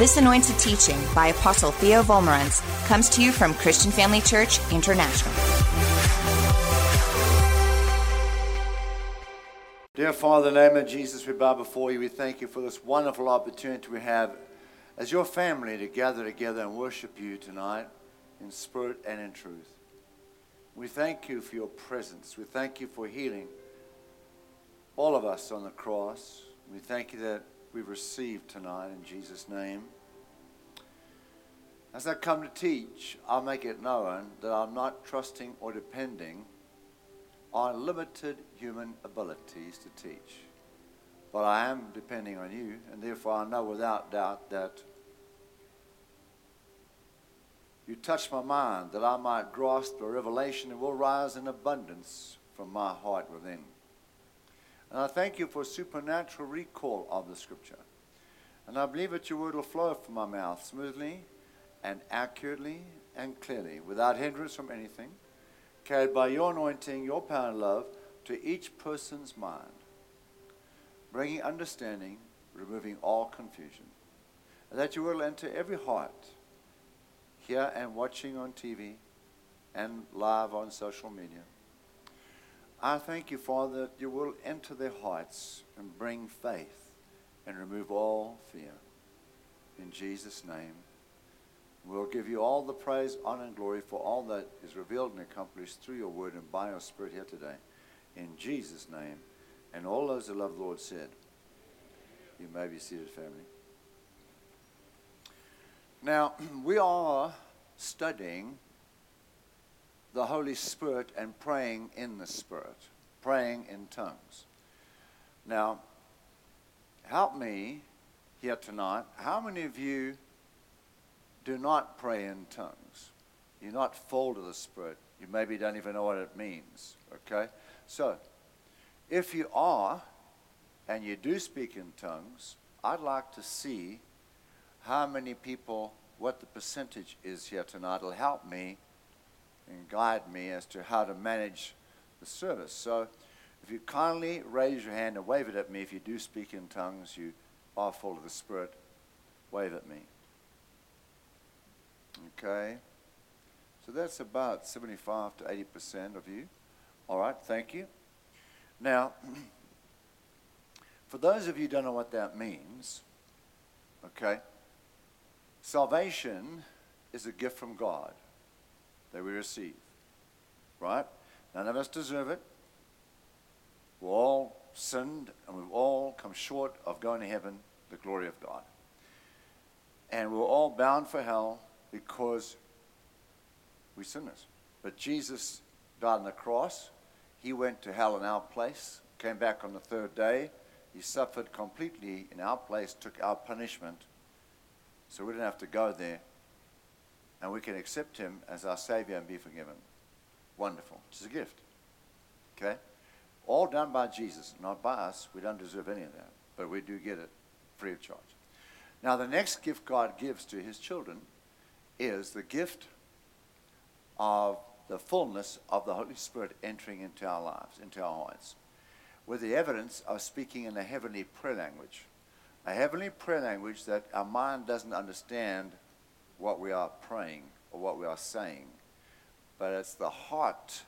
This anointed teaching by Apostle Theo Wolmarans comes to you from Christian Family Church International. Dear Father, in the name of Jesus, we bow before you. We thank you for this wonderful opportunity we have as your family to gather together and worship you tonight in spirit and in truth. We thank you for your presence. We thank you for healing all of us on the cross. We thank you that we've received tonight in Jesus' name. As I come to teach, I'll make it known that I'm not trusting or depending on limited human abilities to teach. But I am depending on you, and therefore I know without doubt that you touch my mind that I might grasp a revelation that will rise in abundance from my heart within. And I thank you for supernatural recall of the scripture. And I believe that your word will flow from my mouth smoothly and accurately and clearly, without hindrance from anything, carried by your anointing, your power and love to each person's mind, bringing understanding, removing all confusion. And that you will enter every heart, here and watching on TV and live on social media I thank you, Father, that you will enter their hearts and bring faith and remove all fear. In Jesus' name, we'll give you all the praise, honor, and glory for all that is revealed and accomplished through your word and by your spirit here today. In Jesus' name. And all those who love the Lord said, You may be seated, family. Now, we are studying the Holy Spirit and praying in the Spirit, praying in tongues. Now, help me here tonight. How many of you do not pray in tongues? You're not full of the Spirit. You maybe don't even know what it means. Okay? So, if you are and you do speak in tongues, I'd like to see how many people, what the percentage is here tonight. It'll help me and guide me as to how to manage the service. So if you kindly raise your hand and wave it at me, if you do speak in tongues, you are full of the Spirit, wave at me. Okay? So that's about 75 to 80% of you. All right, thank you. Now, for those of you who don't know what that means, okay, salvation is a gift from God that we receive. Right? None of us deserve it. We've all sinned and we've all come short of going to heaven, the glory of God. And we're all bound for hell because we sinners. But Jesus died on the cross. He went to hell in our place, came back on the third day. He suffered completely in our place, took our punishment. So we didn't have to go there and we can accept him as our Savior and be forgiven. Wonderful. It's a gift. Okay? All done by Jesus, not by us. We don't deserve any of that, but we do get it free of charge. Now, the next gift God gives to his children is the gift of the fullness of the Holy Spirit entering into our lives, into our hearts, with the evidence of speaking in a heavenly prayer language. A heavenly prayer language that our mind doesn't understand what we are praying or what we are saying, but it's the heart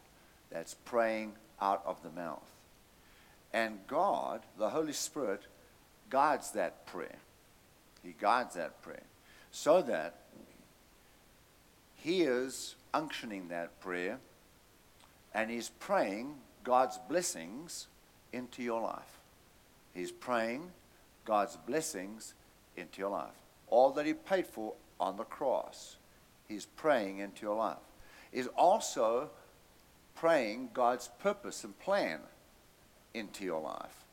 that's praying out of the mouth. And God, the Holy Spirit, guides that prayer. He guides that prayer so that He is unctioning that prayer and He's praying God's blessings into your life. He's praying God's blessings into your life. All that He paid for on the cross. He's praying into your life. He's also praying God's purpose and plan into your life.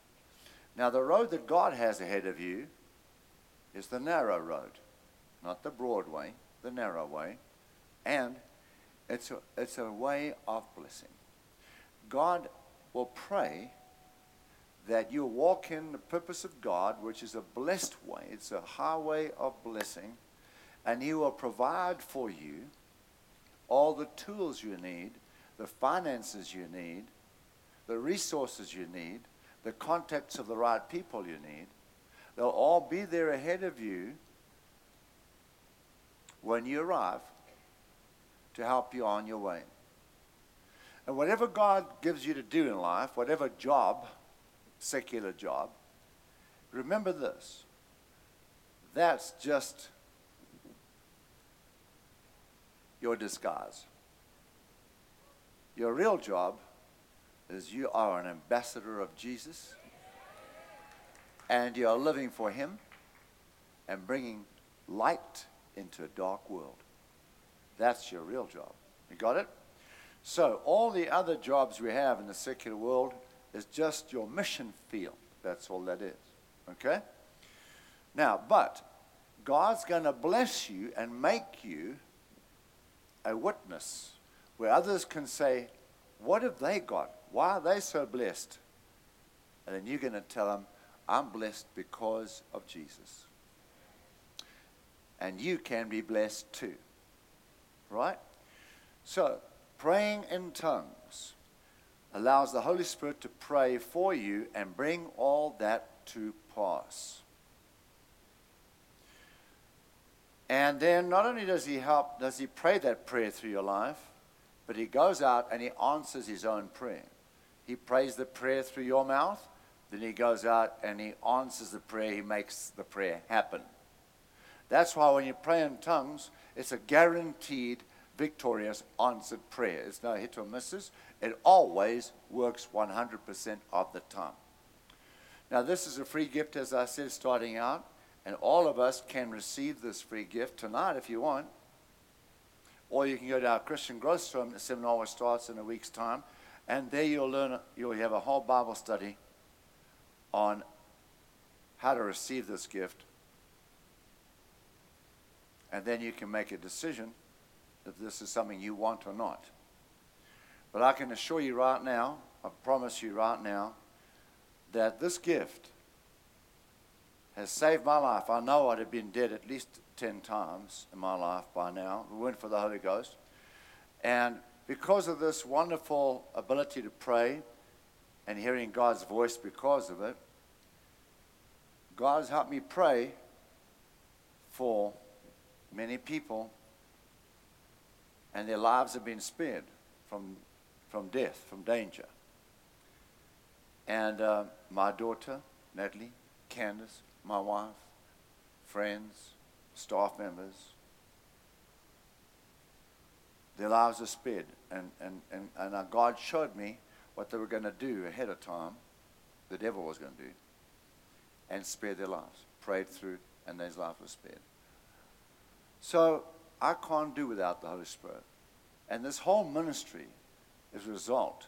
Now, the road that God has ahead of you is the narrow road, not the broad way, the narrow way. And it's a, it's a way of blessing. God will pray that you walk in the purpose of God, which is a blessed way. It's a highway of blessing and He will provide for you all the tools you need, the finances you need, the resources you need, the contacts of the right people you need. They'll all be there ahead of you when you arrive to help you on your way. And whatever God gives you to do in life, whatever job, secular job, remember this that's just your disguise. Your real job is you are an ambassador of Jesus and you are living for Him and bringing light into a dark world. That's your real job. You got it? So, all the other jobs we have in the secular world is just your mission field. That's all that is. Okay? Now, but God's going to bless you and make you a witness where others can say, What have they got? Why are they so blessed? And then you're going to tell them, I'm blessed because of Jesus. And you can be blessed too. Right? So, praying in tongues allows the Holy Spirit to pray for you and bring all that to pass. And then not only does he help, does he pray that prayer through your life, but he goes out and he answers his own prayer. He prays the prayer through your mouth, then he goes out and he answers the prayer, he makes the prayer happen. That's why when you pray in tongues, it's a guaranteed victorious answered prayer. It's no hit or misses. It always works 100% of the time. Now, this is a free gift, as I said, starting out. And all of us can receive this free gift tonight if you want. Or you can go to our Christian Growth Seminar. The seminar starts in a week's time. And there you'll learn, you'll have a whole Bible study on how to receive this gift. And then you can make a decision if this is something you want or not. But I can assure you right now, I promise you right now, that this gift has saved my life. I know I'd have been dead at least 10 times in my life by now. We went for the Holy Ghost. And because of this wonderful ability to pray and hearing God's voice because of it, God has helped me pray for many people, and their lives have been spared from, from death, from danger. And uh, my daughter, Natalie, Candace, my wife, friends, staff members. Their lives are spared. And, and, and, and God showed me what they were going to do ahead of time, the devil was going to do, and spare their lives. Prayed through, and their life was spared. So I can't do without the Holy Spirit. And this whole ministry, as a result,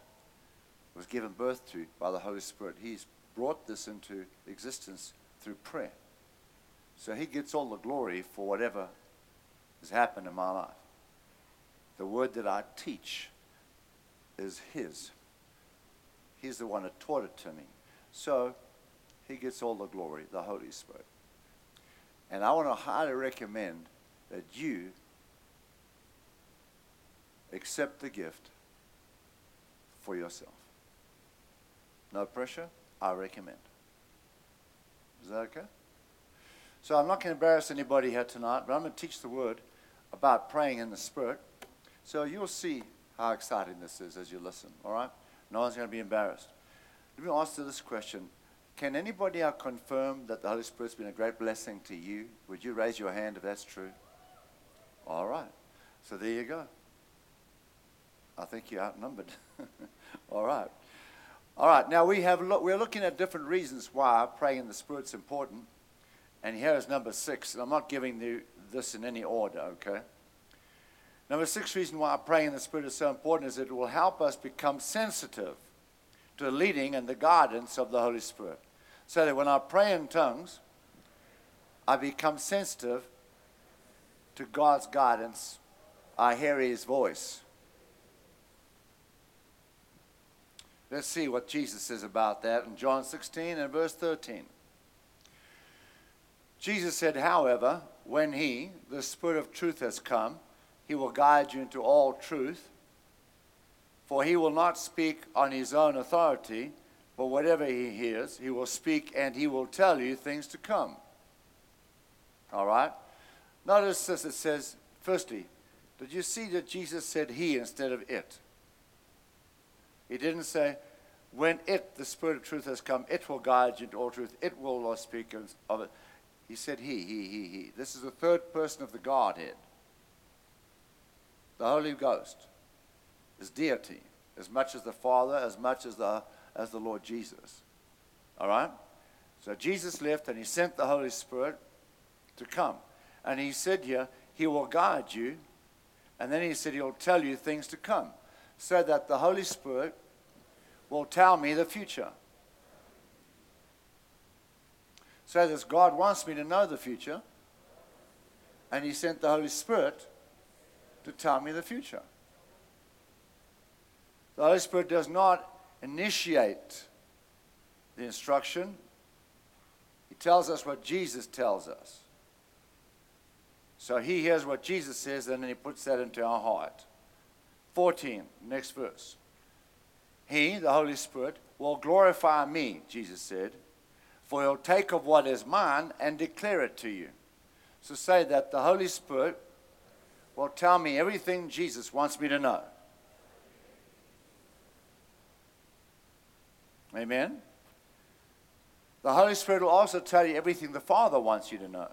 was given birth to by the Holy Spirit. He's brought this into existence through prayer. So he gets all the glory for whatever has happened in my life. The word that I teach is his. He's the one that taught it to me. So he gets all the glory, the Holy Spirit. And I want to highly recommend that you accept the gift for yourself. No pressure, I recommend. That okay? So I'm not going to embarrass anybody here tonight, but I'm going to teach the word about praying in the Spirit. So you'll see how exciting this is as you listen, all right? No one's going to be embarrassed. Let me ask you this question. Can anybody out confirm that the Holy Spirit's been a great blessing to you? Would you raise your hand if that's true? All right. So there you go. I think you're outnumbered. all right. All right, now we have we're looking at different reasons why praying in the Spirit's important. And here is number six, and I'm not giving the, this in any order, okay? Number six reason why praying in the Spirit is so important is it will help us become sensitive to the leading and the guidance of the Holy Spirit. So that when I pray in tongues, I become sensitive to God's guidance. I hear His voice. Let's see what Jesus says about that in John 16 and verse 13. Jesus said, However, when He, the Spirit of truth, has come, He will guide you into all truth. For He will not speak on His own authority, but whatever He hears, He will speak and He will tell you things to come. All right? Notice this it says, firstly, did you see that Jesus said he instead of it? He didn't say, when it, the Spirit of truth, has come, it will guide you into all truth. It will speak of it. He said he, he, he, he. This is the third person of the Godhead. The Holy Ghost is deity, as much as the Father, as much as the, as the Lord Jesus. All right? So Jesus left and he sent the Holy Spirit to come. And he said here, he will guide you. And then he said he'll tell you things to come. So that the Holy Spirit will tell me the future. So that God wants me to know the future. And he sent the Holy Spirit to tell me the future. The Holy Spirit does not initiate the instruction, He tells us what Jesus tells us. So He hears what Jesus says, and then He puts that into our heart. 14, next verse. He, the Holy Spirit, will glorify me, Jesus said, for he'll take of what is mine and declare it to you. So say that the Holy Spirit will tell me everything Jesus wants me to know. Amen? The Holy Spirit will also tell you everything the Father wants you to know.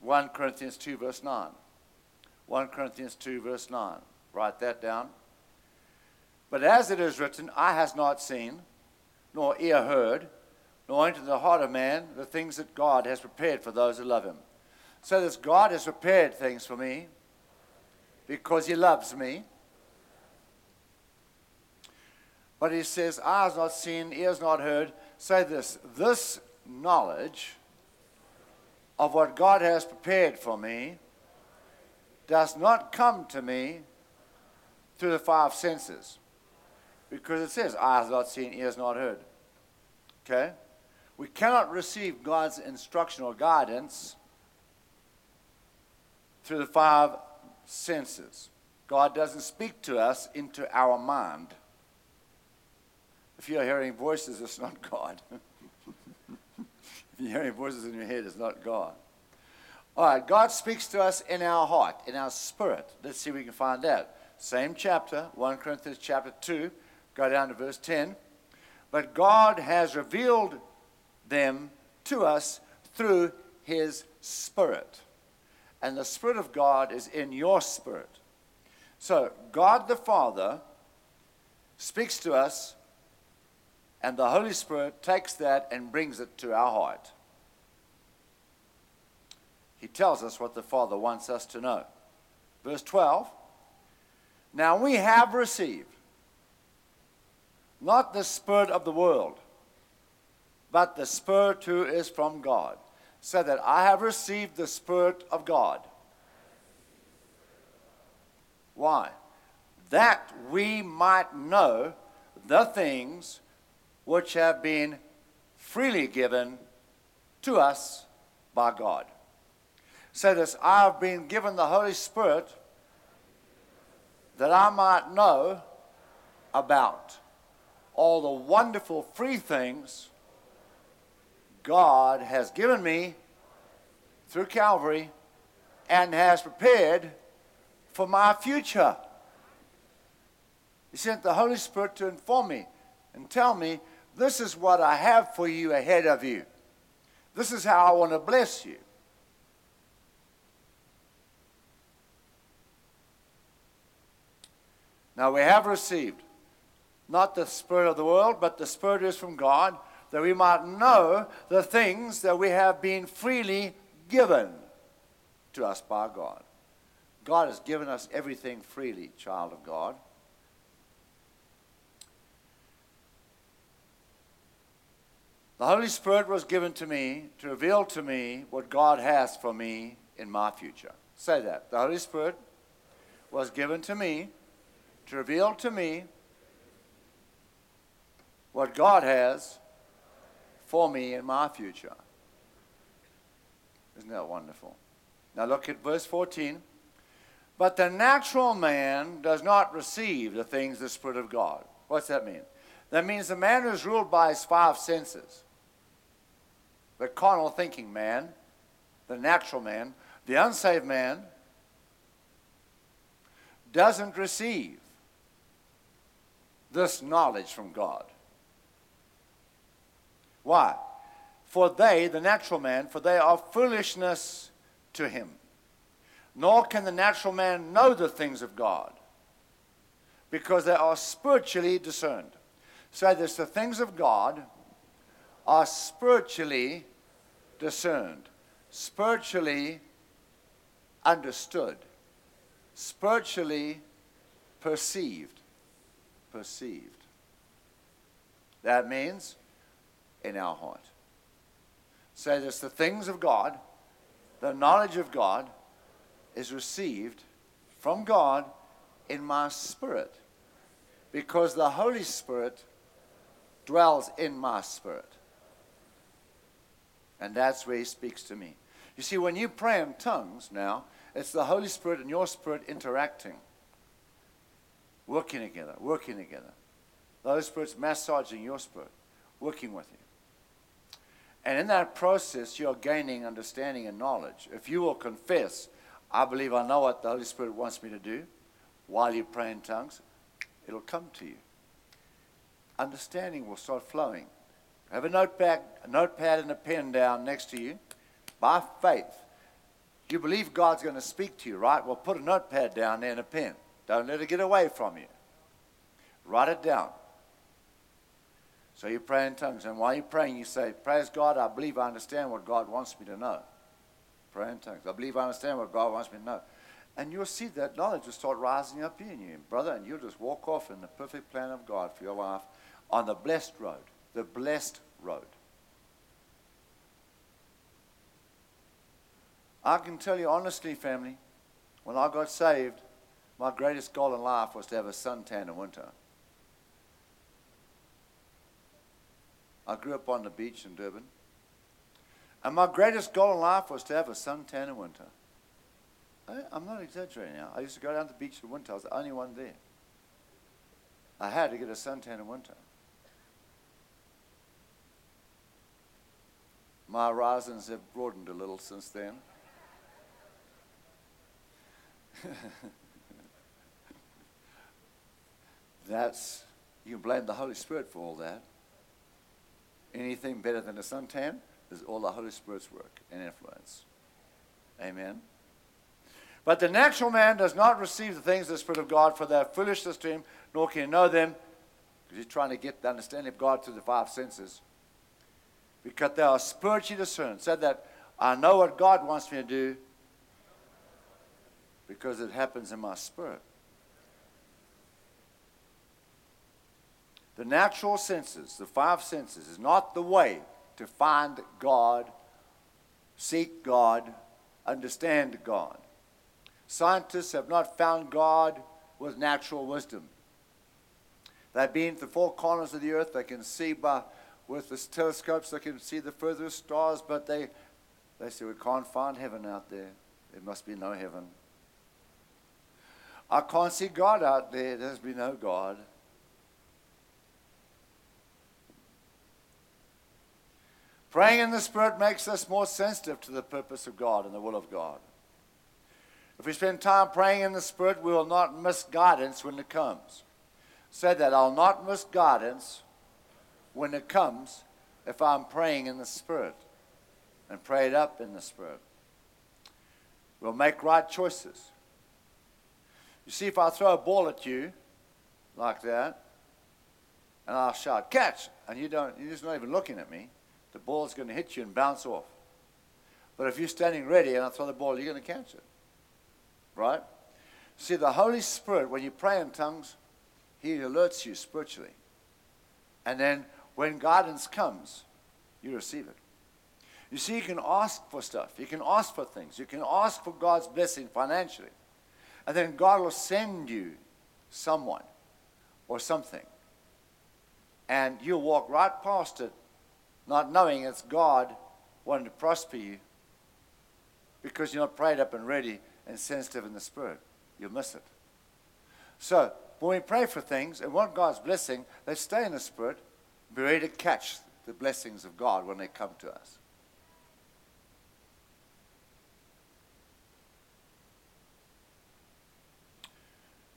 1 Corinthians 2, verse 9. 1 Corinthians 2, verse 9. Write that down. But as it is written, I has not seen, nor ear heard, nor into the heart of man the things that God has prepared for those who love him. So this God has prepared things for me because he loves me. But he says, "I has not seen, ears not heard. Say this this knowledge of what God has prepared for me does not come to me through the five senses. Because it says, eyes not seen, ears not heard. Okay? We cannot receive God's instruction or guidance through the five senses. God doesn't speak to us into our mind. If you're hearing voices, it's not God. if you're hearing voices in your head, it's not God. All right, God speaks to us in our heart, in our spirit. Let's see if we can find out. Same chapter, 1 Corinthians chapter 2, go down to verse 10. But God has revealed them to us through his Spirit. And the Spirit of God is in your spirit. So, God the Father speaks to us and the Holy Spirit takes that and brings it to our heart. He tells us what the Father wants us to know. Verse 12 Now we have received not the Spirit of the world, but the Spirit who is from God, so that I have received the Spirit of God. Why? That we might know the things which have been freely given to us by God. So this I have been given the Holy Spirit that I might know about all the wonderful free things God has given me through Calvary and has prepared for my future. He sent the Holy Spirit to inform me and tell me this is what I have for you ahead of you. This is how I want to bless you. Now we have received not the Spirit of the world, but the Spirit is from God, that we might know the things that we have been freely given to us by God. God has given us everything freely, child of God. The Holy Spirit was given to me to reveal to me what God has for me in my future. Say that. The Holy Spirit was given to me to reveal to me what God has for me in my future. Isn't that wonderful? Now look at verse 14. But the natural man does not receive the things of the Spirit of God. What's that mean? That means the man who is ruled by his five senses the carnal thinking man, the natural man, The unsaved man doesn't receive this knowledge from God. Why? For they, the natural man, for they are foolishness to him. Nor can the natural man know the things of God because they are spiritually discerned. So there's the things of God are spiritually discerned, spiritually understood, spiritually perceived. Perceived. That means in our heart. So there's the things of God, the knowledge of God is received from God in my spirit because the Holy Spirit dwells in my spirit. And that's where He speaks to me. You see, when you pray in tongues now, it's the Holy Spirit and your spirit interacting, working together, working together. The Holy Spirit's massaging your spirit, working with you. And in that process, you're gaining understanding and knowledge. If you will confess, I believe I know what the Holy Spirit wants me to do while you pray in tongues, it'll come to you. Understanding will start flowing. Have a notepad, a notepad and a pen down next to you. By faith, you believe God's going to speak to you, right? Well, put a notepad down there and a pen. Don't let it get away from you. Write it down. So you pray in tongues, and while you're praying, you say, Praise God, I believe I understand what God wants me to know. Pray in tongues. I believe I understand what God wants me to know. And you'll see that knowledge will start rising up in you, brother, and you'll just walk off in the perfect plan of God for your life on the blessed road, the blessed road. I can tell you honestly, family, when I got saved, my greatest goal in life was to have a suntan in winter. I grew up on the beach in Durban. And my greatest goal in life was to have a suntan in winter. I, am not exaggerating now. I used to go down to the beach in winter. I was the only one there. I had to get a suntan in winter. My horizons have broadened a little since then. That's, you can blame the Holy Spirit for all that. Anything better than a suntan is all the Holy Spirit's work and influence. Amen. But the natural man does not receive the things of the Spirit of God, for they are foolishness to him, nor can he know them, because he's trying to get the understanding of God through the five senses. Because they are spiritually discerned. Said that I know what God wants me to do because it happens in my spirit. The natural senses, the five senses, is not the way to find God, seek God, understand God. Scientists have not found God with natural wisdom. They've been to the four corners of the earth. They can see by with the telescopes. They can see the furthest stars, but they they say we can't find heaven out there. There must be no heaven. I can't see God out there. There must be no God. Praying in the Spirit makes us more sensitive to the purpose of God and the will of God. If we spend time praying in the Spirit, we will not miss guidance when it comes. Say that I'll not miss guidance when it comes if I'm praying in the Spirit and prayed up in the Spirit. We'll make right choices. You see, if I throw a ball at you like that, and I'll shout, catch, and you don't, you're just not even looking at me, the ball's going to hit you and bounce off. But if you're standing ready and I throw the ball, you're going to catch it. Right? See, the Holy Spirit, when you pray in tongues, He alerts you spiritually. And then when guidance comes, you receive it. You see, you can ask for stuff. You can ask for things. You can ask for God's blessing financially. And then God will send you someone or something. And you'll walk right past it not knowing it's God wanting to prosper you because you're not prayed up and ready and sensitive in the Spirit. You'll miss it. So, when we pray for things and want God's blessing, they stay in the Spirit, be ready to catch the blessings of God when they come to us.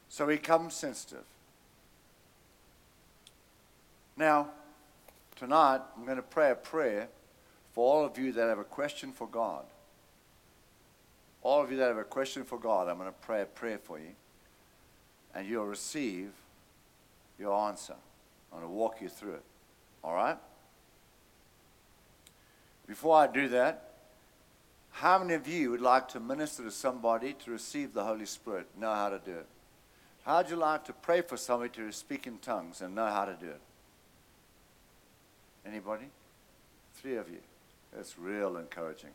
So we come sensitive. Now, tonight, I'm going to pray a prayer for all of you that have a question for God. All of you that have a question for God, I'm going to pray a prayer for you. And you'll receive your answer. I'm going to walk you through it. All right? Before I do that, how many of you would like to minister to somebody to receive the Holy Spirit, know how to do it? How'd you like to pray for somebody to speak in tongues and know how to do it? Anybody? Three of you. That's real encouraging.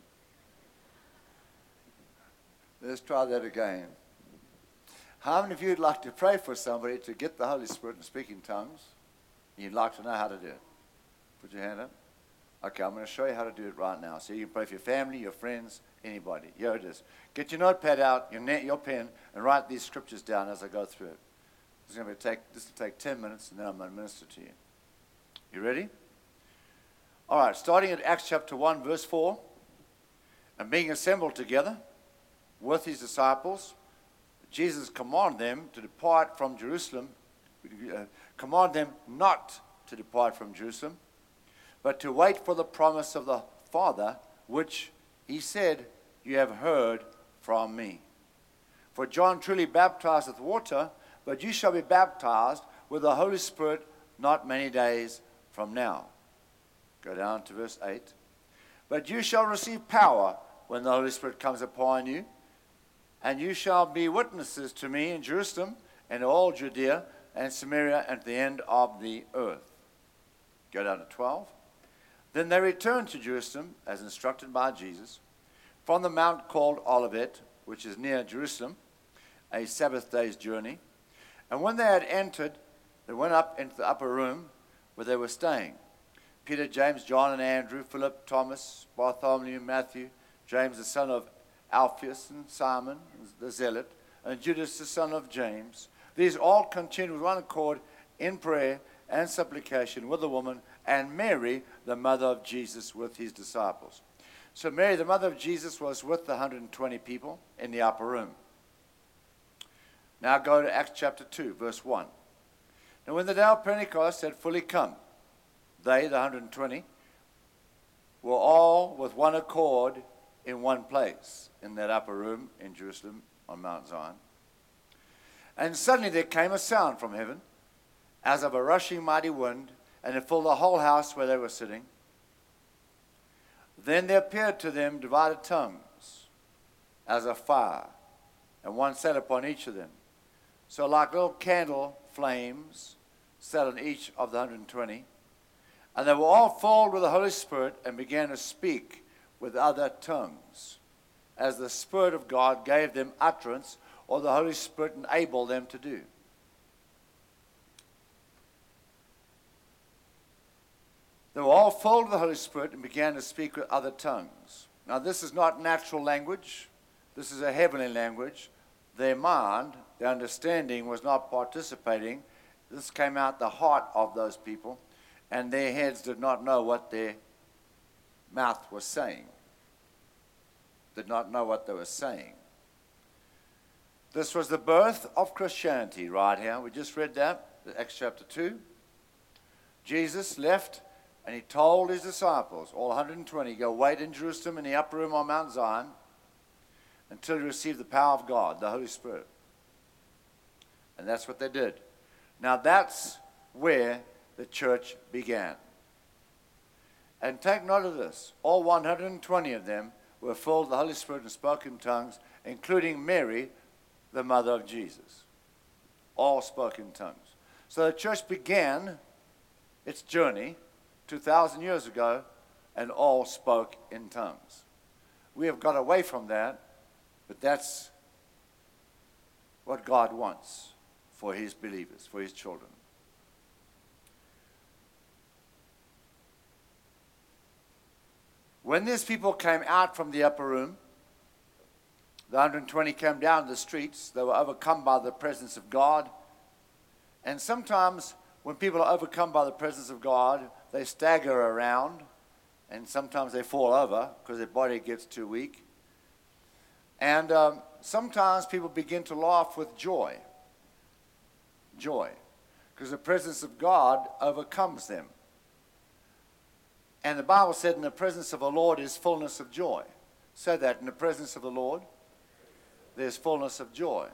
Let's try that again. How many of you would like to pray for somebody to get the Holy Spirit and speak in tongues? You'd like to know how to do it? Put your hand up. Okay, I'm going to show you how to do it right now. So you can pray for your family, your friends, anybody. Here it is. Get your notepad out, your, net, your pen, and write these scriptures down as I go through it. Is going to take, this will take 10 minutes, and then I'm going to minister to you. You ready? All right, starting at Acts chapter 1, verse 4. And being assembled together with his disciples, Jesus commanded them to depart from Jerusalem, uh, command them not to depart from Jerusalem, but to wait for the promise of the Father, which he said, You have heard from me. For John truly baptized with water, but you shall be baptized with the Holy Spirit not many days from now. Go down to verse 8. But you shall receive power when the Holy Spirit comes upon you, and you shall be witnesses to me in Jerusalem and all Judea and Samaria and the end of the earth. Go down to 12. Then they returned to Jerusalem, as instructed by Jesus, from the mount called Olivet, which is near Jerusalem, a Sabbath day's journey. And when they had entered, they went up into the upper room where they were staying. Peter, James, John, and Andrew, Philip, Thomas, Bartholomew, Matthew, James, the son of Alphaeus, and Simon, the zealot, and Judas, the son of James. These all continued with one accord in prayer and supplication with the woman and Mary, the mother of Jesus, with his disciples. So, Mary, the mother of Jesus, was with the 120 people in the upper room. Now, go to Acts chapter 2, verse 1. Now, when the day of Pentecost had fully come, they, the 120, were all with one accord in one place in that upper room in Jerusalem on Mount Zion. And suddenly there came a sound from heaven as of a rushing mighty wind and it filled the whole house where they were sitting. Then there appeared to them divided tongues as a fire, and one sat upon each of them. So, like little candle flames, sat on each of the 120. And they were all filled with the Holy Spirit and began to speak with other tongues, as the Spirit of God gave them utterance, or the Holy Spirit enabled them to do. They were all filled with the Holy Spirit and began to speak with other tongues. Now, this is not natural language, this is a heavenly language. Their mind, their understanding was not participating. This came out the heart of those people, and their heads did not know what their mouth was saying, did not know what they were saying. This was the birth of Christianity right here. We just read that, Acts chapter 2. Jesus left and he told his disciples, all 120, go wait in Jerusalem in the upper room on Mount Zion until you receive the power of God, the Holy Spirit. And that's what they did. Now that's where the church began. And take note of this all 120 of them were filled with the Holy Spirit and spoke in tongues, including Mary, the mother of Jesus. All spoke in tongues. So the church began its journey 2,000 years ago and all spoke in tongues. We have got away from that, but that's what God wants for his believers, for his children. When these people came out from the upper room, the 120 came down the streets. They were overcome by the presence of God. And sometimes when people are overcome by the presence of God, they stagger around and sometimes they fall over because their body gets too weak. And um, sometimes people begin to laugh with joy. joy. Because the presence of God overcomes them. And the Bible said, in the presence of the Lord is fullness of joy. Said that in the presence of the Lord, there's fullness of joy.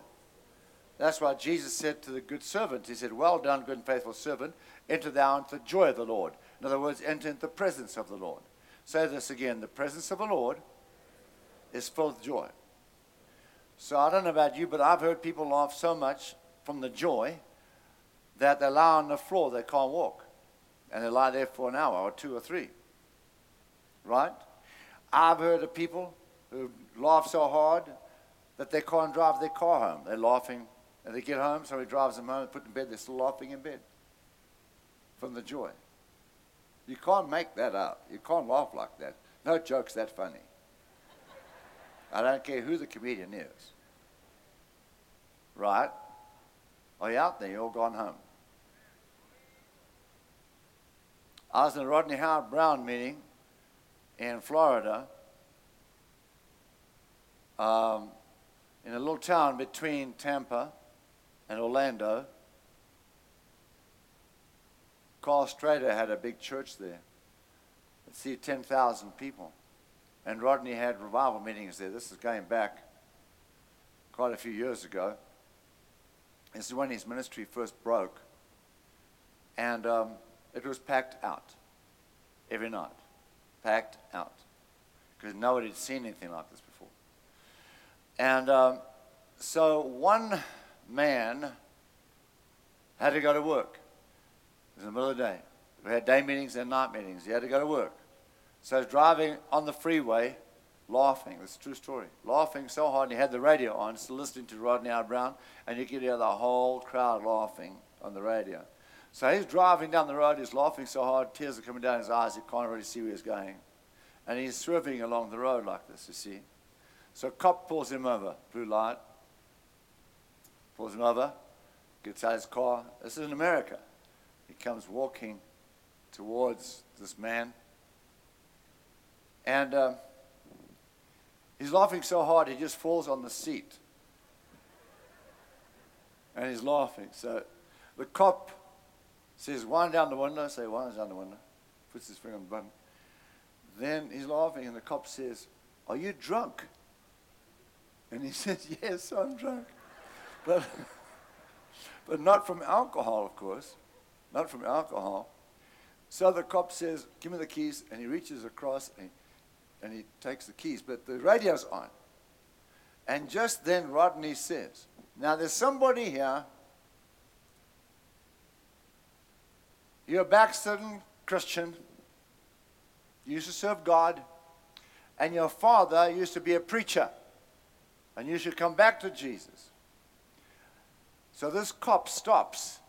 That's why Jesus said to the good servant, He said, Well done, good and faithful servant, enter thou into the joy of the Lord. In other words, enter into the presence of the Lord. Say this again the presence of the Lord is full of joy. So I don't know about you, but I've heard people laugh so much from the joy that they lie on the floor, they can't walk. And they lie there for an hour or two or three. Right? I've heard of people who laugh so hard that they can't drive their car home. They're laughing. And they get home, somebody drives them home, put in bed, they're still laughing in bed from the joy. You can't make that up. You can't laugh like that. No joke's that funny. I don't care who the comedian is. Right? Are you out there? You're all gone home. I was in a Rodney Howard-Browne meeting in Florida, um, in a little town between Tampa and Orlando. Karl Strader had a big church there. It see 10,000 people. And Rodney had revival meetings there. This is going back quite a few years ago. This is when his ministry first broke. And um, it was packed out every night. Packed out. Because nobody had seen anything like this before. And um, so one man had to go to work. It was in the middle of the day. We had day meetings and night meetings. He had to go to work. So he's driving on the freeway, laughing. It's a true story. Laughing so hard, and he had the radio on, still listening to Rodney Howard-Browne, and you could hear the whole crowd laughing on the radio. So he's driving down the road, he's laughing so hard, tears are coming down his eyes, he can't really see where he's going. And he's swerving along the road like this, you see. So a cop pulls him over, blue light, pulls him over, gets out of his car. This is in America. He comes walking towards this man and uh, he's laughing so hard he just falls on the seat. And he's laughing. So the cop says, wind down the window. Say, wind down the window. Puts his finger on the button. Then he's laughing, and the cop says, Are you drunk? And he says, Yes, I'm drunk. But, but not from alcohol, of course. Not from alcohol. So the cop says, Give me the keys. And he reaches across and and he takes the keys, but the radio's on. And just then Rodney says, Now there's somebody here, you're a backslidden Christian, you used to serve God, and your father used to be a preacher, and you should come back to Jesus. So this cop stops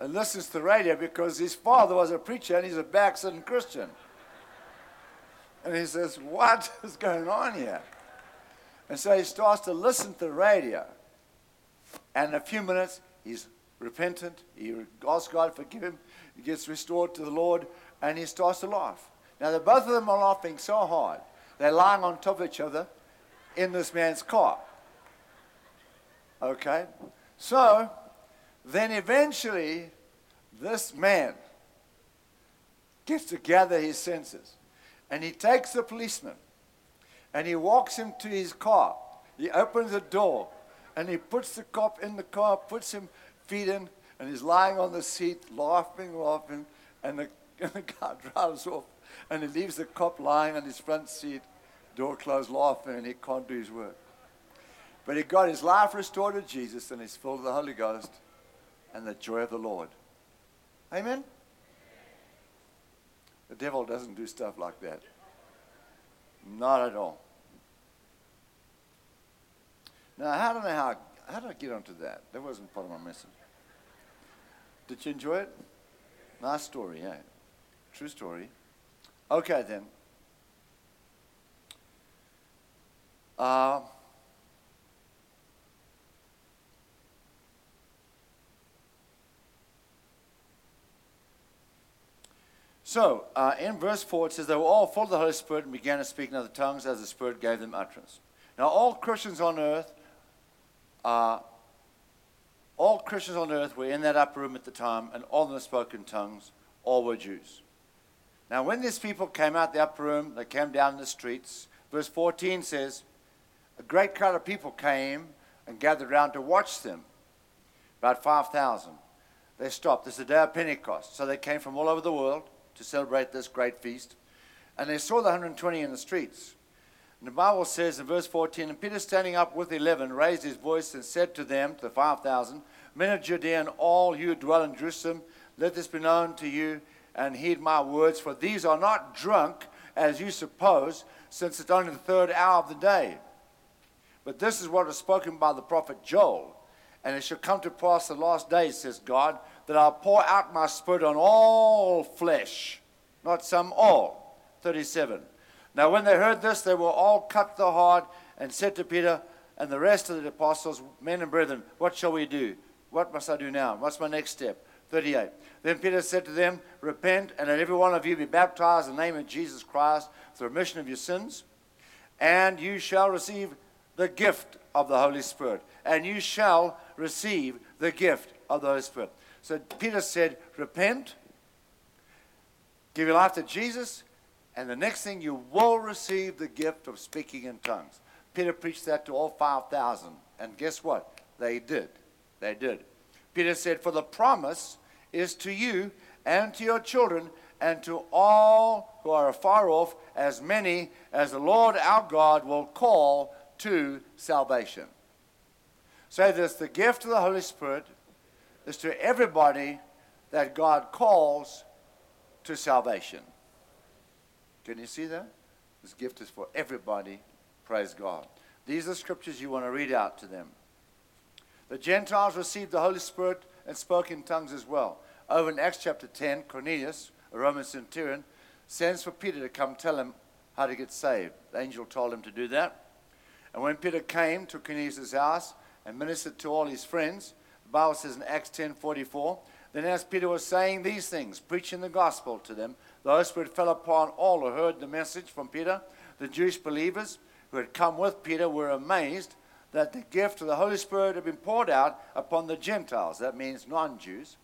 and listens to the radio because his father was a preacher and he's a backslidden Christian. And he says, What is going on here? And so he starts to listen to the radio. And in a few minutes, he's repentant. He asks God to forgive him. He gets restored to the Lord, and he starts to laugh. Now, the both of them are laughing so hard. They're lying on top of each other in this man's car. Okay? So, then eventually, this man gets to gather his senses. And he takes the policeman and he walks him to his car. He opens the door and he puts the cop in the car, puts him feet in, and he's lying on the seat, laughing, laughing, and the, and the car drives off. And he leaves the cop lying on his front seat, door closed, laughing, and he can't do his work. But he got his life restored to Jesus, and he's full of the Holy Ghost and the joy of the Lord. Amen? The devil doesn't do stuff like that. Not at all. Now, I don't know how, how did I get onto that? That wasn't part of my message. Did you enjoy it? Nice story, yeah. True story. Okay, then. Uh, So, uh, in verse 4, it says, They were all full of the Holy Spirit and began to speak in other tongues as the Spirit gave them utterance. Now, all Christians on earth are all Christians on earth were in that upper room at the time, and all of them spoke in tongues. All were Jews. Now, when these people came out the upper room, they came down the streets. Verse 14 says, A great crowd of people came and gathered round to watch them, about 5,000. They stopped. This is the day of Pentecost. So they came from all over the world to celebrate this great feast. And they saw the 120 in the streets. And the Bible says in verse 14, And Peter standing up with the eleven raised his voice and said to them, to the 5,000, Men of Judea and all you who dwell in Jerusalem, let this be known to you and heed my words, for these are not drunk as you suppose, since it's only the third hour of the day. But this is what was spoken by the prophet Joel. And it shall come to pass the last days, says God, that I'll pour out my spirit on all flesh, not some, all. 37. Now, when they heard this, they were all cut the heart and said to Peter and the rest of the apostles, Men and brethren, what shall we do? What must I do now? What's my next step? 38. Then Peter said to them, Repent, and let every one of you be baptized in the name of Jesus Christ for the remission of your sins, and you shall receive the gift of the Holy Spirit. And you shall receive the gift of the Holy Spirit. So Peter said, Repent, give your life to Jesus, and the next thing you will receive the gift of speaking in tongues. Peter preached that to all 5,000. And guess what? They did. They did. Peter said, For the promise is to you and to your children and to all who are afar off, as many as the Lord our God will call to salvation. Say this the gift of the Holy Spirit is to everybody that God calls to salvation. Can you see that? This gift is for everybody. Praise God. These are scriptures you want to read out to them. The Gentiles received the Holy Spirit and spoke in tongues as well. Over in Acts chapter 10, Cornelius, a Roman centurion, sends for Peter to come tell him how to get saved. The angel told him to do that. And when Peter came to Cornelius' house and ministered to all his friends, the Bible says in Acts 10:44, then as Peter was saying these things, preaching the gospel to them, the Holy Spirit fell upon all who heard the message from Peter. The Jewish believers who had come with Peter were amazed that the gift of the Holy Spirit had been poured out upon the Gentiles. That means non Jews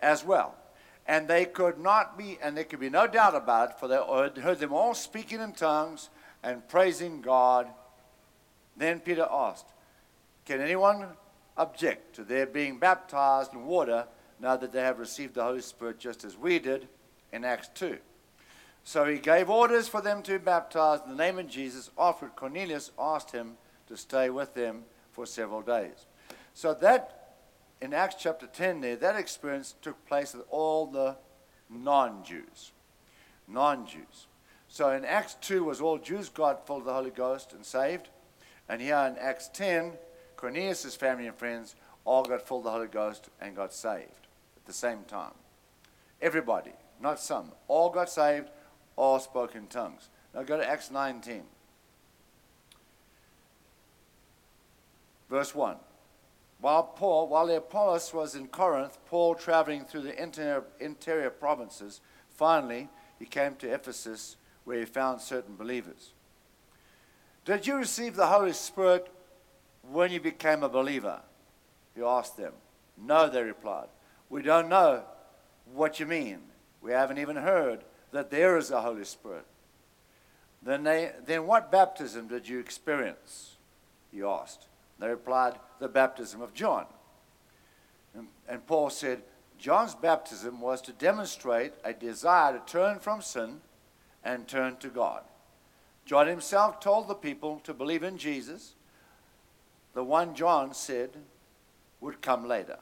as well. And they could not be, and there could be no doubt about it, for they heard them all speaking in tongues and praising God. Then Peter asked, Can anyone object to their being baptized in water now that they have received the Holy Spirit just as we did in Acts 2? So he gave orders for them to be baptized in the name of Jesus. After Cornelius asked him to stay with them for several days. So that, in Acts chapter 10 there, that experience took place with all the non-Jews. Non-Jews. So in Acts 2 was all Jews got full of the Holy Ghost and saved. And here in Acts 10, Cornelius' family and friends all got full of the Holy Ghost and got saved at the same time. Everybody, not some. All got saved, all spoke in tongues. Now go to Acts 19. Verse 1. While Paul, while Apollos was in Corinth, Paul traveling through the interior, interior provinces, finally he came to Ephesus where he found certain believers. Did you receive the Holy Spirit when you became a believer? He asked them. No, they replied. We don't know what you mean. We haven't even heard that there is a Holy Spirit. Then, they, then what baptism did you experience? He asked. They replied, The baptism of John. And, and Paul said, John's baptism was to demonstrate a desire to turn from sin and turn to God. John himself told the people to believe in Jesus. The one John said would come later.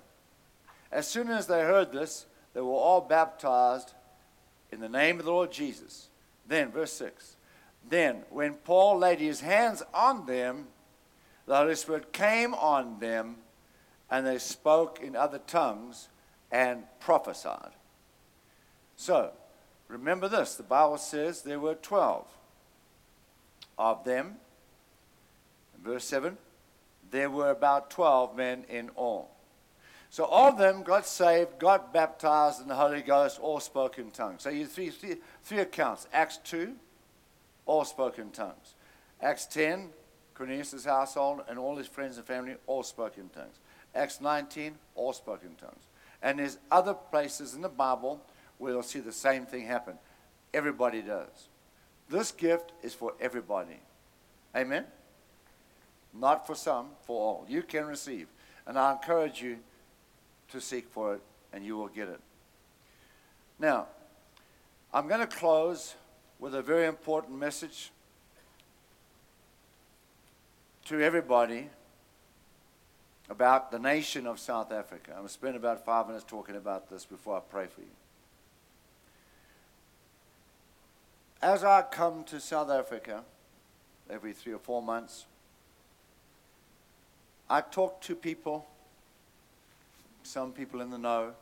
As soon as they heard this, they were all baptized in the name of the Lord Jesus. Then, verse 6 Then, when Paul laid his hands on them, the Holy Spirit came on them, and they spoke in other tongues and prophesied. So, remember this the Bible says there were 12 of them. verse 7 there were about 12 men in all. So all of them got saved, got baptized in the Holy Ghost, all spoke in tongues. So you three, three, three accounts. Acts 2, all spoke in tongues. Acts 10, Cornelius' household and all his friends and family all spoke in tongues. Acts 19, all spoke in tongues. And there's other places in the Bible where you'll see the same thing happen. Everybody does. This gift is for everybody. Amen? Not for some, for all. You can receive. And I encourage you to seek for it, and you will get it. Now, I'm going to close with a very important message to everybody about the nation of South Africa. I'm going to spend about five minutes talking about this before I pray for you. As I come to South Africa every three or four months, I talk to people, some people in the know,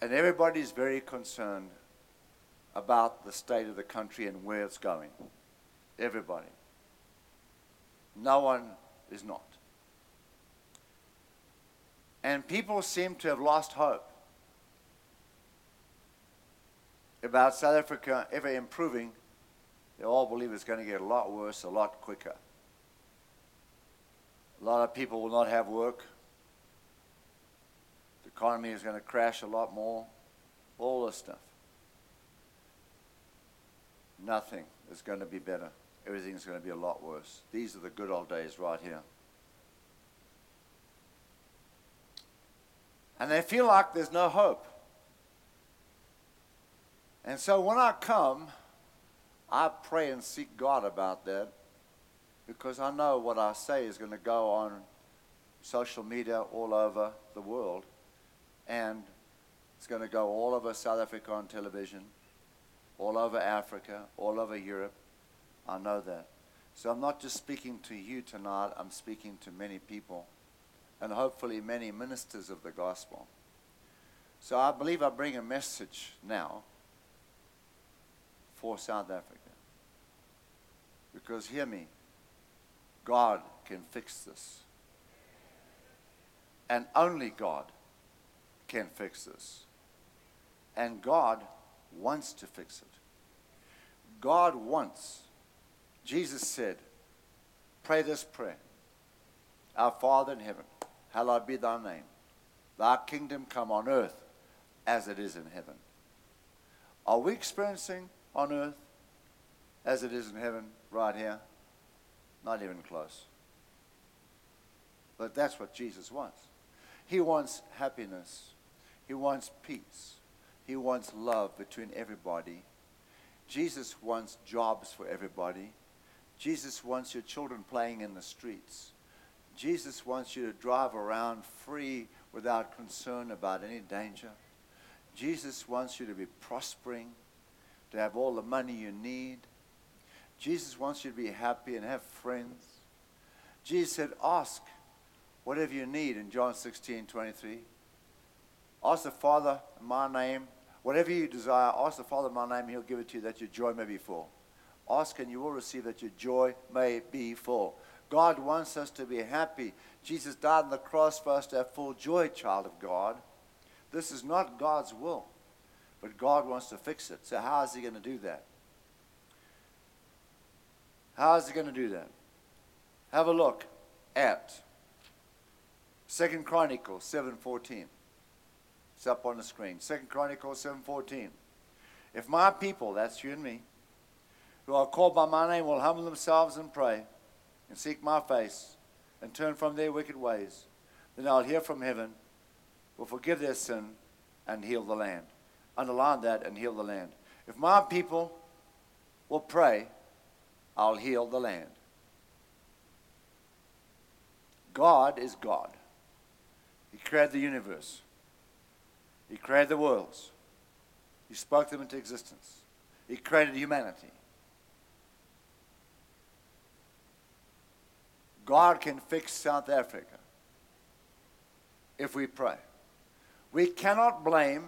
and everybody's very concerned about the state of the country and where it's going. Everybody. No one is not. And people seem to have lost hope about South Africa ever improving. They all believe it's going to get a lot worse a lot quicker. A lot of people will not have work. Economy is going to crash a lot more. All this stuff. Nothing is going to be better. Everything is going to be a lot worse. These are the good old days right here. And they feel like there's no hope. And so when I come, I pray and seek God about that because I know what I say is going to go on social media all over the world. And it's going to go all over South Africa on television, all over Africa, all over Europe. I know that. So I'm not just speaking to you tonight, I'm speaking to many people and hopefully many ministers of the gospel. So I believe I bring a message now for South Africa. Because hear me, God can fix this. And only God can fix this. And God wants to fix it. God wants. Jesus said, Pray this prayer Our Father in heaven, hallowed be thy name. Thy kingdom come on earth as it is in heaven. Are we experiencing on earth as it is in heaven right here? Not even close. But that's what Jesus wants. He wants happiness. He wants peace. He wants love between everybody. Jesus wants jobs for everybody. Jesus wants your children playing in the streets. Jesus wants you to drive around free without concern about any danger. Jesus wants you to be prospering, to have all the money you need. Jesus wants you to be happy and have friends. Jesus said, Ask whatever you need in John 16 23. Ask the Father my name, whatever you desire, ask the Father my name, He'll give it to you that your joy may be full. Ask and you will receive that your joy may be full. God wants us to be happy. Jesus died on the cross for us to have full joy, child of God. This is not God's will, but God wants to fix it. So, how is He going to do that? How is He going to do that? Have a look at Second Chronicles 7:14. It's up on the screen. Second Chronicles 7:14. If my people, that's you and me, who are called by my name will humble themselves and pray and seek my face and turn from their wicked ways, then I'll hear from heaven will forgive their sin and heal the land. Underline that and heal the land. If my people will pray, I'll heal the land. God is God. He created the universe. He created the worlds. He spoke them into existence. He created humanity. God can fix South Africa if we pray. We cannot blame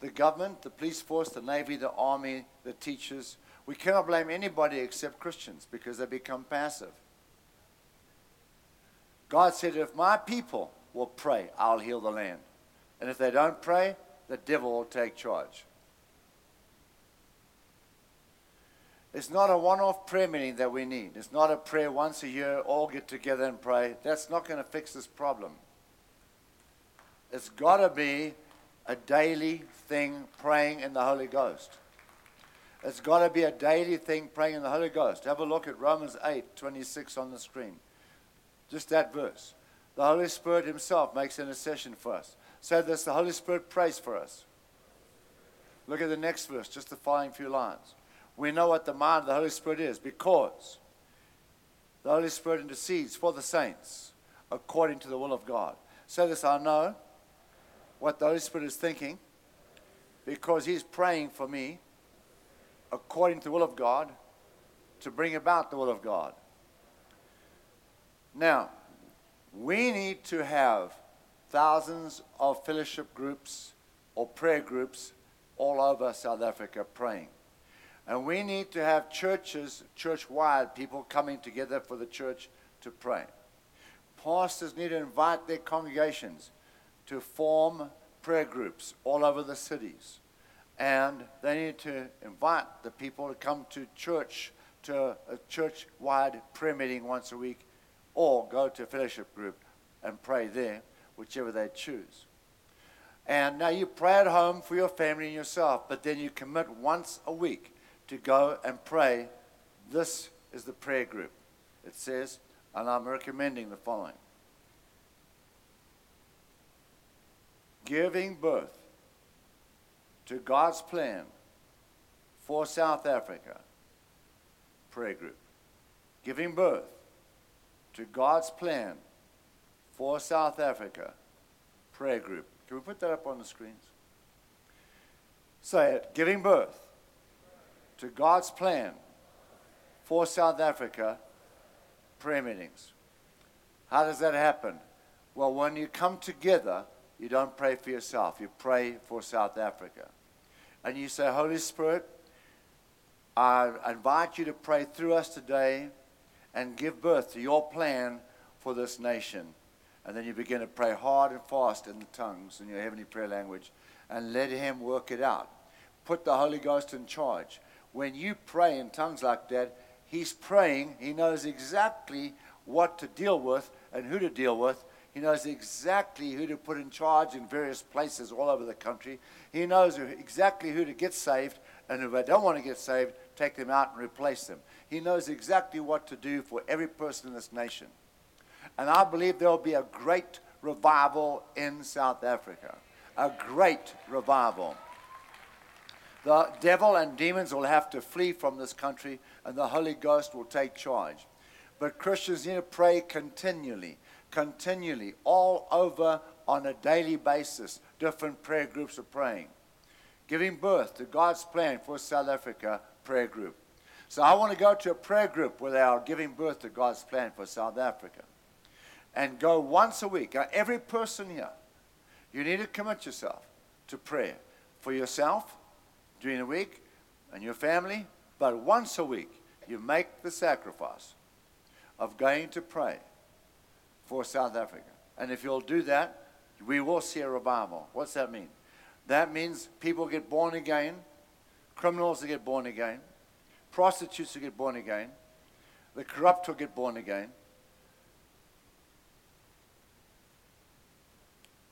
the government, the police force, the navy, the army, the teachers. We cannot blame anybody except Christians because they become passive. God said, If my people will pray, I'll heal the land. And if they don't pray, the devil will take charge. It's not a one off prayer meeting that we need. It's not a prayer once a year, all get together and pray. That's not going to fix this problem. It's got to be a daily thing praying in the Holy Ghost. It's got to be a daily thing praying in the Holy Ghost. Have a look at Romans 8 26 on the screen. Just that verse. The Holy Spirit Himself makes intercession for us. So this the Holy Spirit prays for us. Look at the next verse, just the following few lines. We know what the mind of the Holy Spirit is because the Holy Spirit intercedes for the saints according to the will of God. So this I know what the Holy Spirit is thinking because He's praying for me according to the will of God to bring about the will of God. Now, we need to have thousands of fellowship groups or prayer groups all over South Africa praying. And we need to have churches, church wide people coming together for the church to pray. Pastors need to invite their congregations to form prayer groups all over the cities. And they need to invite the people to come to church, to a church wide prayer meeting once a week, or go to a fellowship group and pray there, whichever they choose. And now you pray at home for your family and yourself, but then you commit once a week to go and pray. This is the prayer group. It says, and I'm recommending the following Giving birth to God's plan for South Africa. Prayer group. Giving birth to God's plan for South Africa prayer group. Can we put that up on the screens? Say it giving birth to God's plan for South Africa prayer meetings. How does that happen? Well, when you come together, you don't pray for yourself, you pray for South Africa. And you say, Holy Spirit, I invite you to pray through us today and give birth to your plan for this nation. And then you begin to pray hard and fast in the tongues in your heavenly prayer language and let Him work it out. Put the Holy Ghost in charge. When you pray in tongues like that, He's praying. He knows exactly what to deal with and who to deal with. He knows exactly who to put in charge in various places all over the country. He knows exactly who to get saved, and if they don't want to get saved, take them out and replace them. He knows exactly what to do for every person in this nation. And I believe there will be a great revival in South Africa. A great revival. The devil and demons will have to flee from this country, and the Holy Ghost will take charge. But Christians need to pray continually, continually, all over on a daily basis. Different prayer groups are praying. Giving birth to God's plan for South Africa prayer group. So I want to go to a prayer group where they are giving birth to God's plan for South Africa and go once a week. Every person here, you need to commit yourself to prayer for yourself during the week and your family, but once a week, you make the sacrifice of going to pray for South Africa. And if you'll do that, we will see a revival. What's that mean? That means people get born again, criminals get born again, prostitutes will get born again, the corrupt will get born again,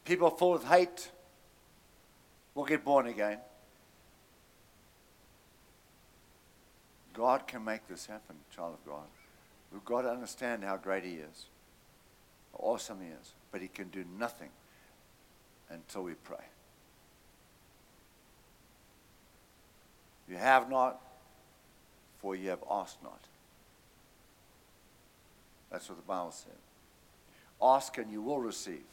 People full of hate will get born again. God can make this happen, child of God. We've got to understand how great He is, how awesome He is. But He can do nothing until we pray. You have not, for you have asked not. That's what the Bible said. Ask and you will receive.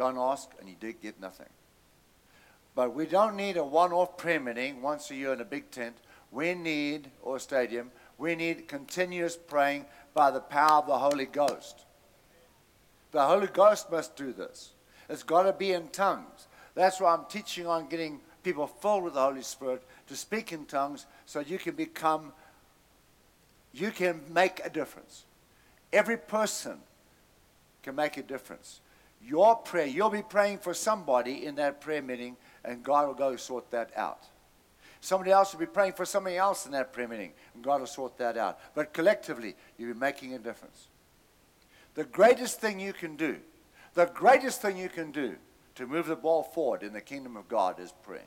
Don't ask, and you did get nothing. But we don't need a one off prayer meeting once a year in a big tent. We need, or stadium, we need continuous praying by the power of the Holy Ghost. The Holy Ghost must do this. It's got to be in tongues. That's why I'm teaching on getting people filled with the Holy Spirit to speak in tongues so you can become, you can make a difference. Every person can make a difference. Your prayer, you'll be praying for somebody in that prayer meeting, and God will go sort that out. Somebody else will be praying for somebody else in that prayer meeting, and God will sort that out. But collectively, you'll be making a difference. The greatest thing you can do, the greatest thing you can do to move the ball forward in the kingdom of God is praying.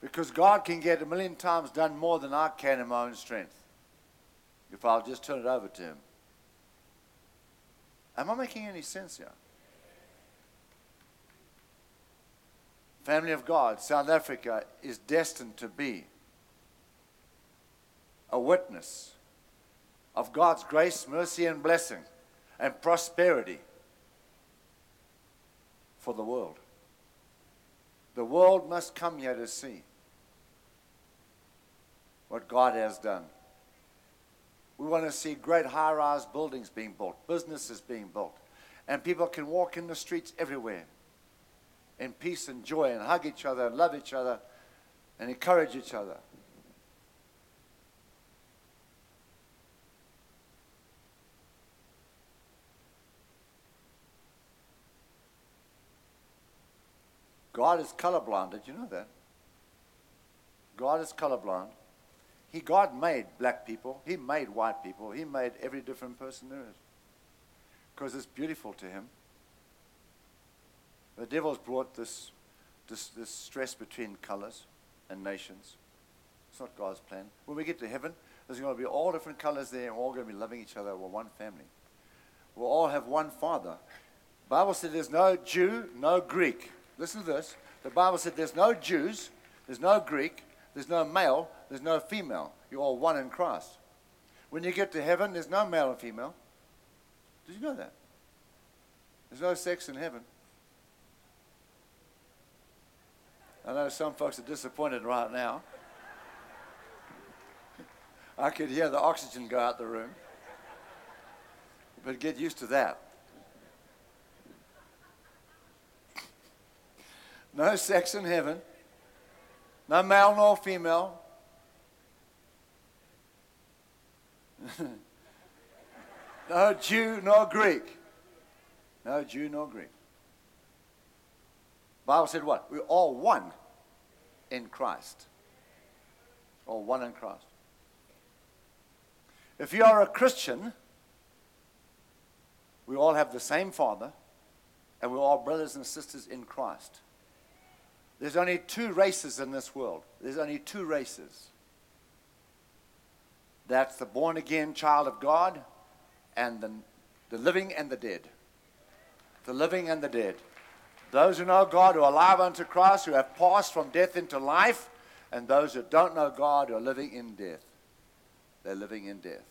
Because God can get a million times done more than I can in my own strength if I'll just turn it over to Him. Am I making any sense here? Family of God, South Africa is destined to be a witness of God's grace, mercy, and blessing and prosperity for the world. The world must come here to see what God has done. We want to see great high rise buildings being built, businesses being built, and people can walk in the streets everywhere in peace and joy and hug each other and love each other and encourage each other. God is colorblind. Did you know that? God is colorblind. He, God made black people. He made white people. He made every different person there is. Because it's beautiful to him. The devil's brought this, this, this stress between colors and nations. It's not God's plan. When we get to heaven, there's going to be all different colors there, and we're all going to be loving each other. We're one family. We'll all have one Father. The Bible said there's no Jew, no Greek. Listen to this. The Bible said there's no Jews, there's no Greek, there's no male, there's no female. You're all one in Christ. When you get to heaven, there's no male and female. Did you know that? There's no sex in heaven. I know some folks are disappointed right now. I could hear the oxygen go out the room. But get used to that. No sex in heaven. No male nor female. no Jew nor Greek. No Jew nor Greek. Bible said what? We're all one in Christ. All one in Christ. If you are a Christian, we all have the same Father, and we're all brothers and sisters in Christ. There's only two races in this world. There's only two races. That's the born again child of God and the, the living and the dead. The living and the dead. Those who know God, who are alive unto Christ, who have passed from death into life, and those who don't know God, who are living in death. They're living in death.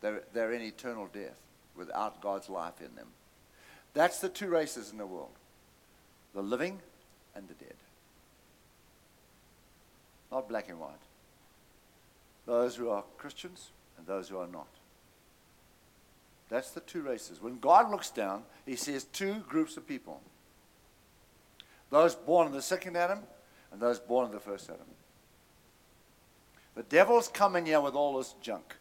They're, they're in eternal death without God's life in them. That's the two races in the world the living and the dead. Not black and white. Those who are Christians and those who are not. That's the two races. When God looks down, he sees two groups of people those born in the second Adam and those born in the first Adam. The devil's coming here with all this junk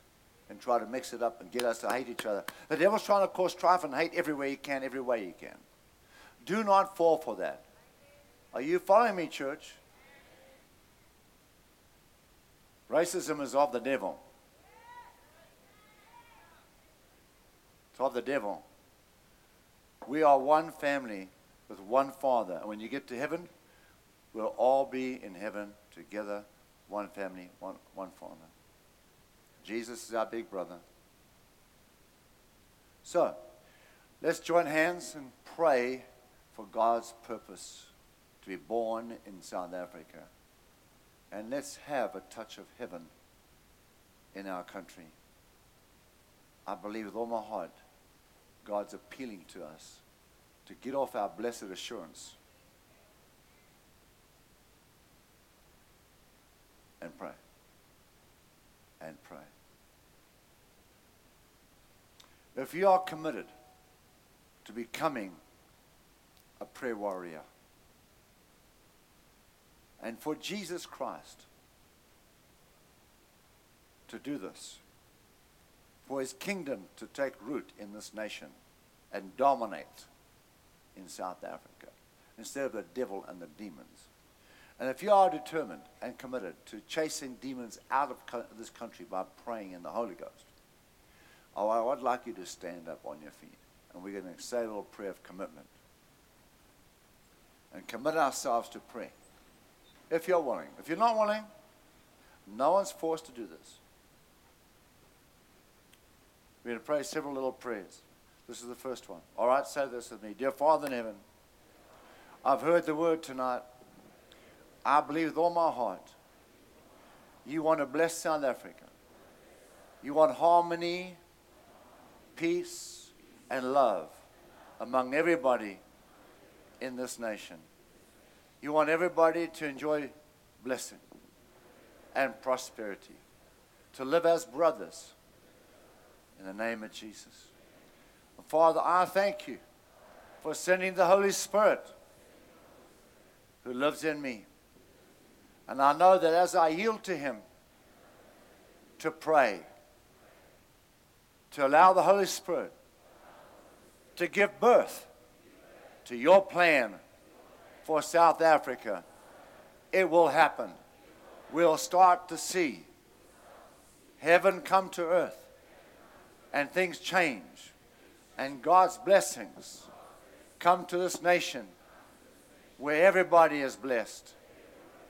and try to mix it up and get us to hate each other. The devil's trying to cause strife and hate everywhere he can, every way he can. Do not fall for that. Are you following me, church? Racism is of the devil. It's of the devil. We are one family with one Father. And when you get to heaven, we'll all be in heaven together, one family, one, one Father. Jesus is our big brother. So, let's join hands and pray for God's purpose to be born in South Africa. And let's have a touch of heaven in our country. I believe with all my heart, God's appealing to us to get off our blessed assurance and pray. And pray. If you are committed to becoming a prayer warrior. And for Jesus Christ to do this, for his kingdom to take root in this nation and dominate in South Africa. instead of the devil and the demons. And if you are determined and committed to chasing demons out of co- this country by praying in the Holy Ghost, oh, I would like you to stand up on your feet. And we're going to say a little prayer of commitment. And commit ourselves to prayer. If you're willing. If you're not willing, no one's forced to do this. We're going to pray several little prayers. This is the first one. All right, say this with me. Dear Father in heaven, I've heard the word tonight. I believe with all my heart you want to bless South Africa. You want harmony, peace, and love among everybody in this nation. You want everybody to enjoy blessing and prosperity, to live as brothers in the name of Jesus. Father, I thank you for sending the Holy Spirit who lives in me. And I know that as I yield to Him to pray, to allow the Holy Spirit to give birth to your plan for South Africa, it will happen. We'll start to see heaven come to earth and things change and God's blessings come to this nation where everybody is blessed.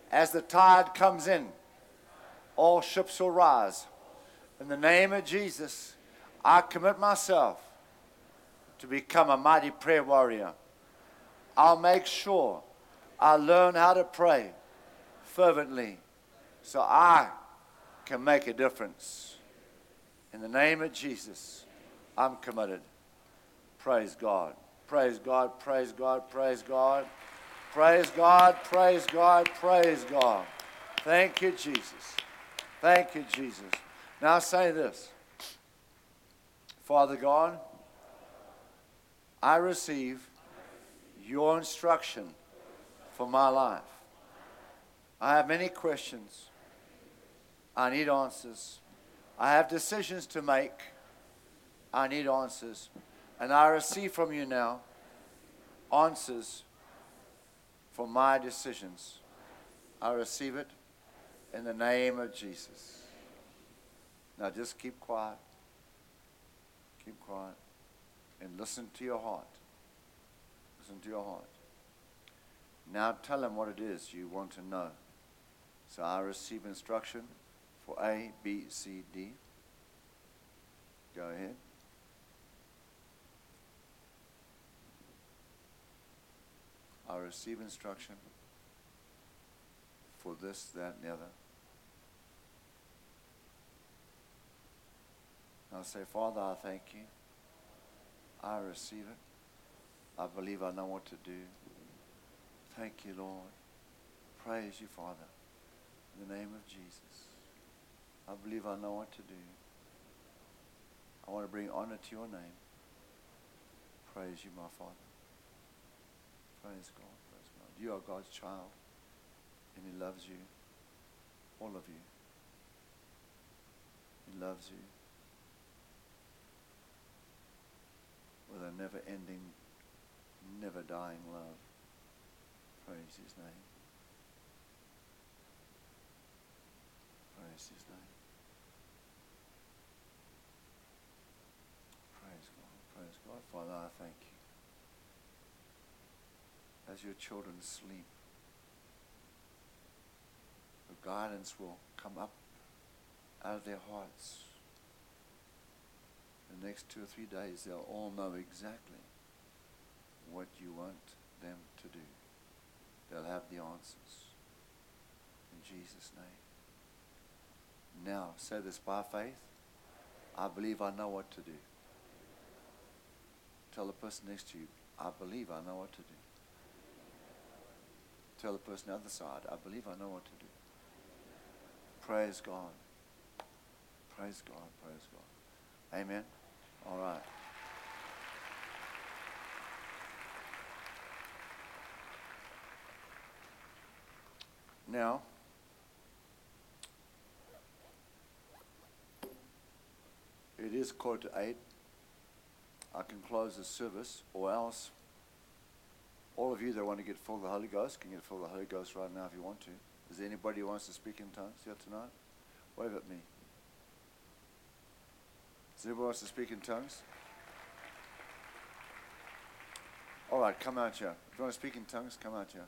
As the tide comes in, all ships will rise. In the name of Jesus, I commit myself to become a mighty prayer warrior. I'll make sure I learn how to pray fervently so I can make a difference. In the name of Jesus, I'm committed. Praise God. Praise God. Praise God. Praise God. Praise God. Praise God. Praise God. Thank you, Jesus. Thank you, Jesus. Now say this Father God, I receive your instruction for my life. I have many questions. I need answers. I have decisions to make. I need answers. And I receive from you now answers for my decisions. I receive it in the name of Jesus. Now just keep quiet. Keep quiet. And listen to your heart. Listen to your heart. Now tell him what it is you want to know. So I receive instruction for A, B, C, D. Go ahead. I receive instruction for this, that, and the other. I'll say, Father, I thank you. I receive it. I believe I know what to do. Thank you, Lord. Praise you, Father. In the name of Jesus. I believe I know what to do. I want to bring honor to your name. Praise you, my Father. Praise God. Praise God. You are God's child, and He loves you. All of you. He loves you with a never ending, never dying love. Praise His name. Praise His name. Praise God. Praise God. Father, I thank you as your children sleep. The guidance will come up out of their hearts. The next two or three days, they'll all know exactly what you want them to do. They'll have the answers. In Jesus' name. Now, say this by faith. I believe I know what to do. Tell the person next to you, I believe I know what to do. Tell the person on the other side, I believe I know what to do. Praise God. Praise God. Praise God. Amen. All right. Now, it is quarter to eight. I can close the service, or else All of you that want to get full of the Holy Ghost can get full of the Holy Ghost right now if you want to. Is there anybody who wants to speak in tongues here tonight? Wave at me. Does anybody wants to speak in tongues? All right, come out here. If you want to speak in tongues, come out here.